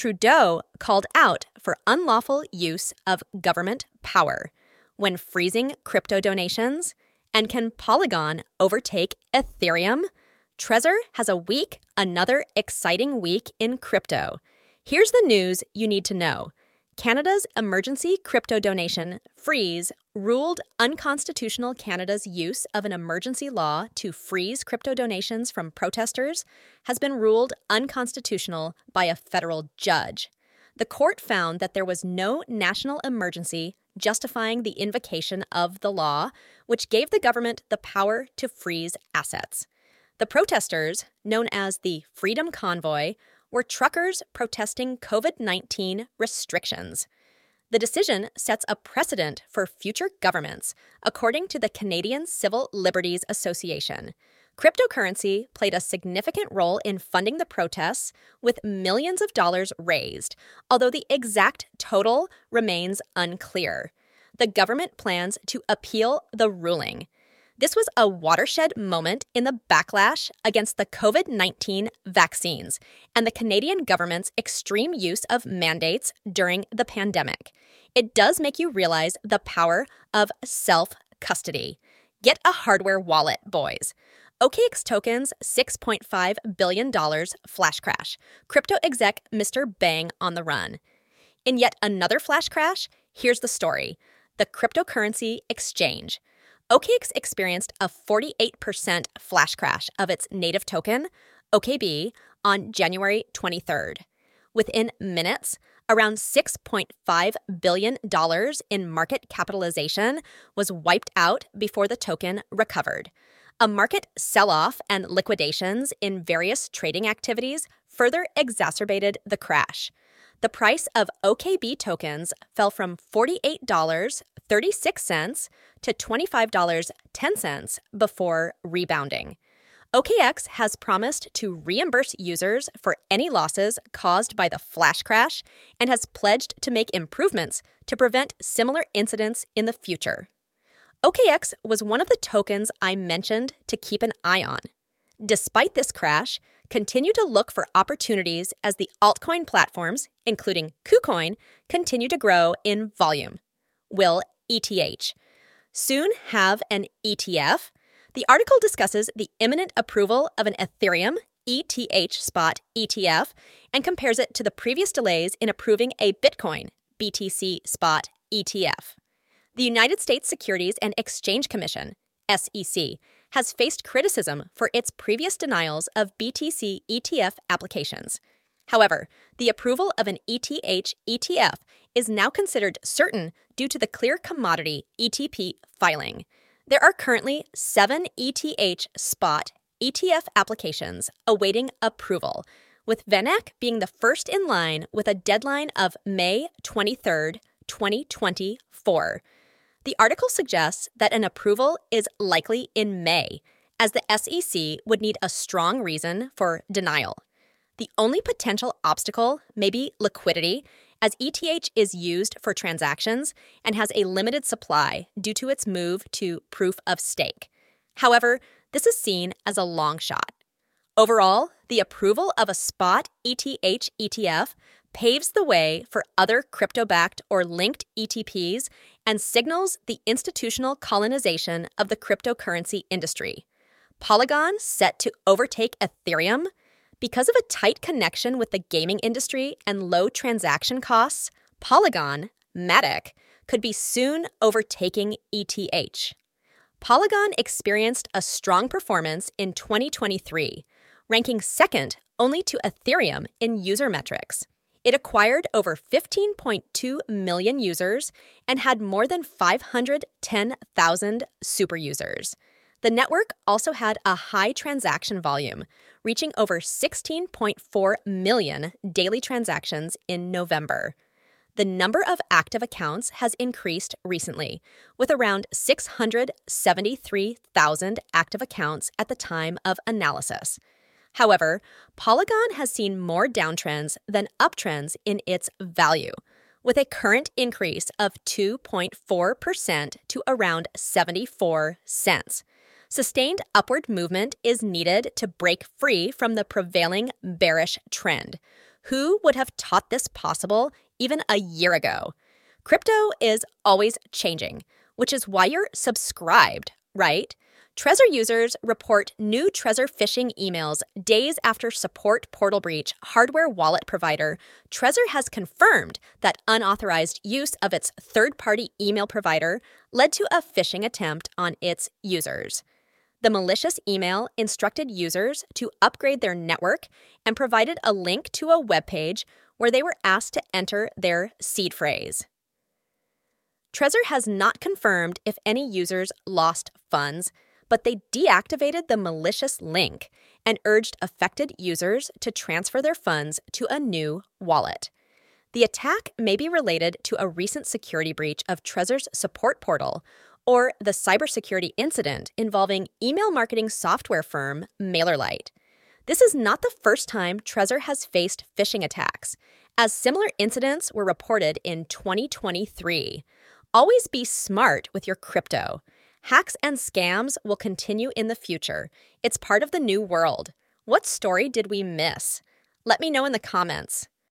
Trudeau called out for unlawful use of government power when freezing crypto donations. And can Polygon overtake Ethereum? Trezor has a week, another exciting week in crypto. Here's the news you need to know. Canada's emergency crypto donation freeze ruled unconstitutional Canada's use of an emergency law to freeze crypto donations from protesters has been ruled unconstitutional by a federal judge. The court found that there was no national emergency justifying the invocation of the law, which gave the government the power to freeze assets. The protesters, known as the Freedom Convoy, were truckers protesting COVID 19 restrictions. The decision sets a precedent for future governments, according to the Canadian Civil Liberties Association. Cryptocurrency played a significant role in funding the protests, with millions of dollars raised, although the exact total remains unclear. The government plans to appeal the ruling. This was a watershed moment in the backlash against the COVID 19 vaccines and the Canadian government's extreme use of mandates during the pandemic. It does make you realize the power of self custody. Get a hardware wallet, boys. OKX tokens $6.5 billion flash crash. Crypto exec Mr. Bang on the run. In yet another flash crash, here's the story the cryptocurrency exchange. OKX experienced a 48% flash crash of its native token, OKB, on January 23rd. Within minutes, around $6.5 billion in market capitalization was wiped out before the token recovered. A market sell off and liquidations in various trading activities further exacerbated the crash. The price of OKB tokens fell from $48.36 to $25.10 before rebounding. OKX has promised to reimburse users for any losses caused by the flash crash and has pledged to make improvements to prevent similar incidents in the future. OKX was one of the tokens I mentioned to keep an eye on. Despite this crash, continue to look for opportunities as the altcoin platforms, including KuCoin, continue to grow in volume. Will ETH soon have an ETF? The article discusses the imminent approval of an Ethereum ETH spot ETF and compares it to the previous delays in approving a Bitcoin BTC spot ETF. The United States Securities and Exchange Commission, SEC, has faced criticism for its previous denials of BTC ETF applications. However, the approval of an ETH ETF is now considered certain due to the Clear Commodity ETP filing. There are currently seven ETH spot ETF applications awaiting approval, with VanEck being the first in line with a deadline of May 23, 2024. The article suggests that an approval is likely in May, as the SEC would need a strong reason for denial. The only potential obstacle may be liquidity, as ETH is used for transactions and has a limited supply due to its move to proof of stake. However, this is seen as a long shot. Overall, the approval of a spot ETH ETF paves the way for other crypto backed or linked ETPs and signals the institutional colonization of the cryptocurrency industry. Polygon set to overtake Ethereum because of a tight connection with the gaming industry and low transaction costs. Polygon, Matic, could be soon overtaking ETH. Polygon experienced a strong performance in 2023, ranking second only to Ethereum in user metrics. It acquired over 15.2 million users and had more than 510,000 super users. The network also had a high transaction volume, reaching over 16.4 million daily transactions in November. The number of active accounts has increased recently, with around 673,000 active accounts at the time of analysis. However, Polygon has seen more downtrends than uptrends in its value, with a current increase of 2.4% to around 74 cents. Sustained upward movement is needed to break free from the prevailing bearish trend. Who would have taught this possible even a year ago? Crypto is always changing, which is why you're subscribed, right? Trezor users report new Trezor phishing emails days after support portal breach hardware wallet provider Trezor has confirmed that unauthorized use of its third party email provider led to a phishing attempt on its users. The malicious email instructed users to upgrade their network and provided a link to a web page where they were asked to enter their seed phrase. Trezor has not confirmed if any users lost funds but they deactivated the malicious link and urged affected users to transfer their funds to a new wallet. The attack may be related to a recent security breach of Trezor's support portal or the cybersecurity incident involving email marketing software firm MailerLite. This is not the first time Trezor has faced phishing attacks, as similar incidents were reported in 2023. Always be smart with your crypto. Hacks and scams will continue in the future. It's part of the new world. What story did we miss? Let me know in the comments.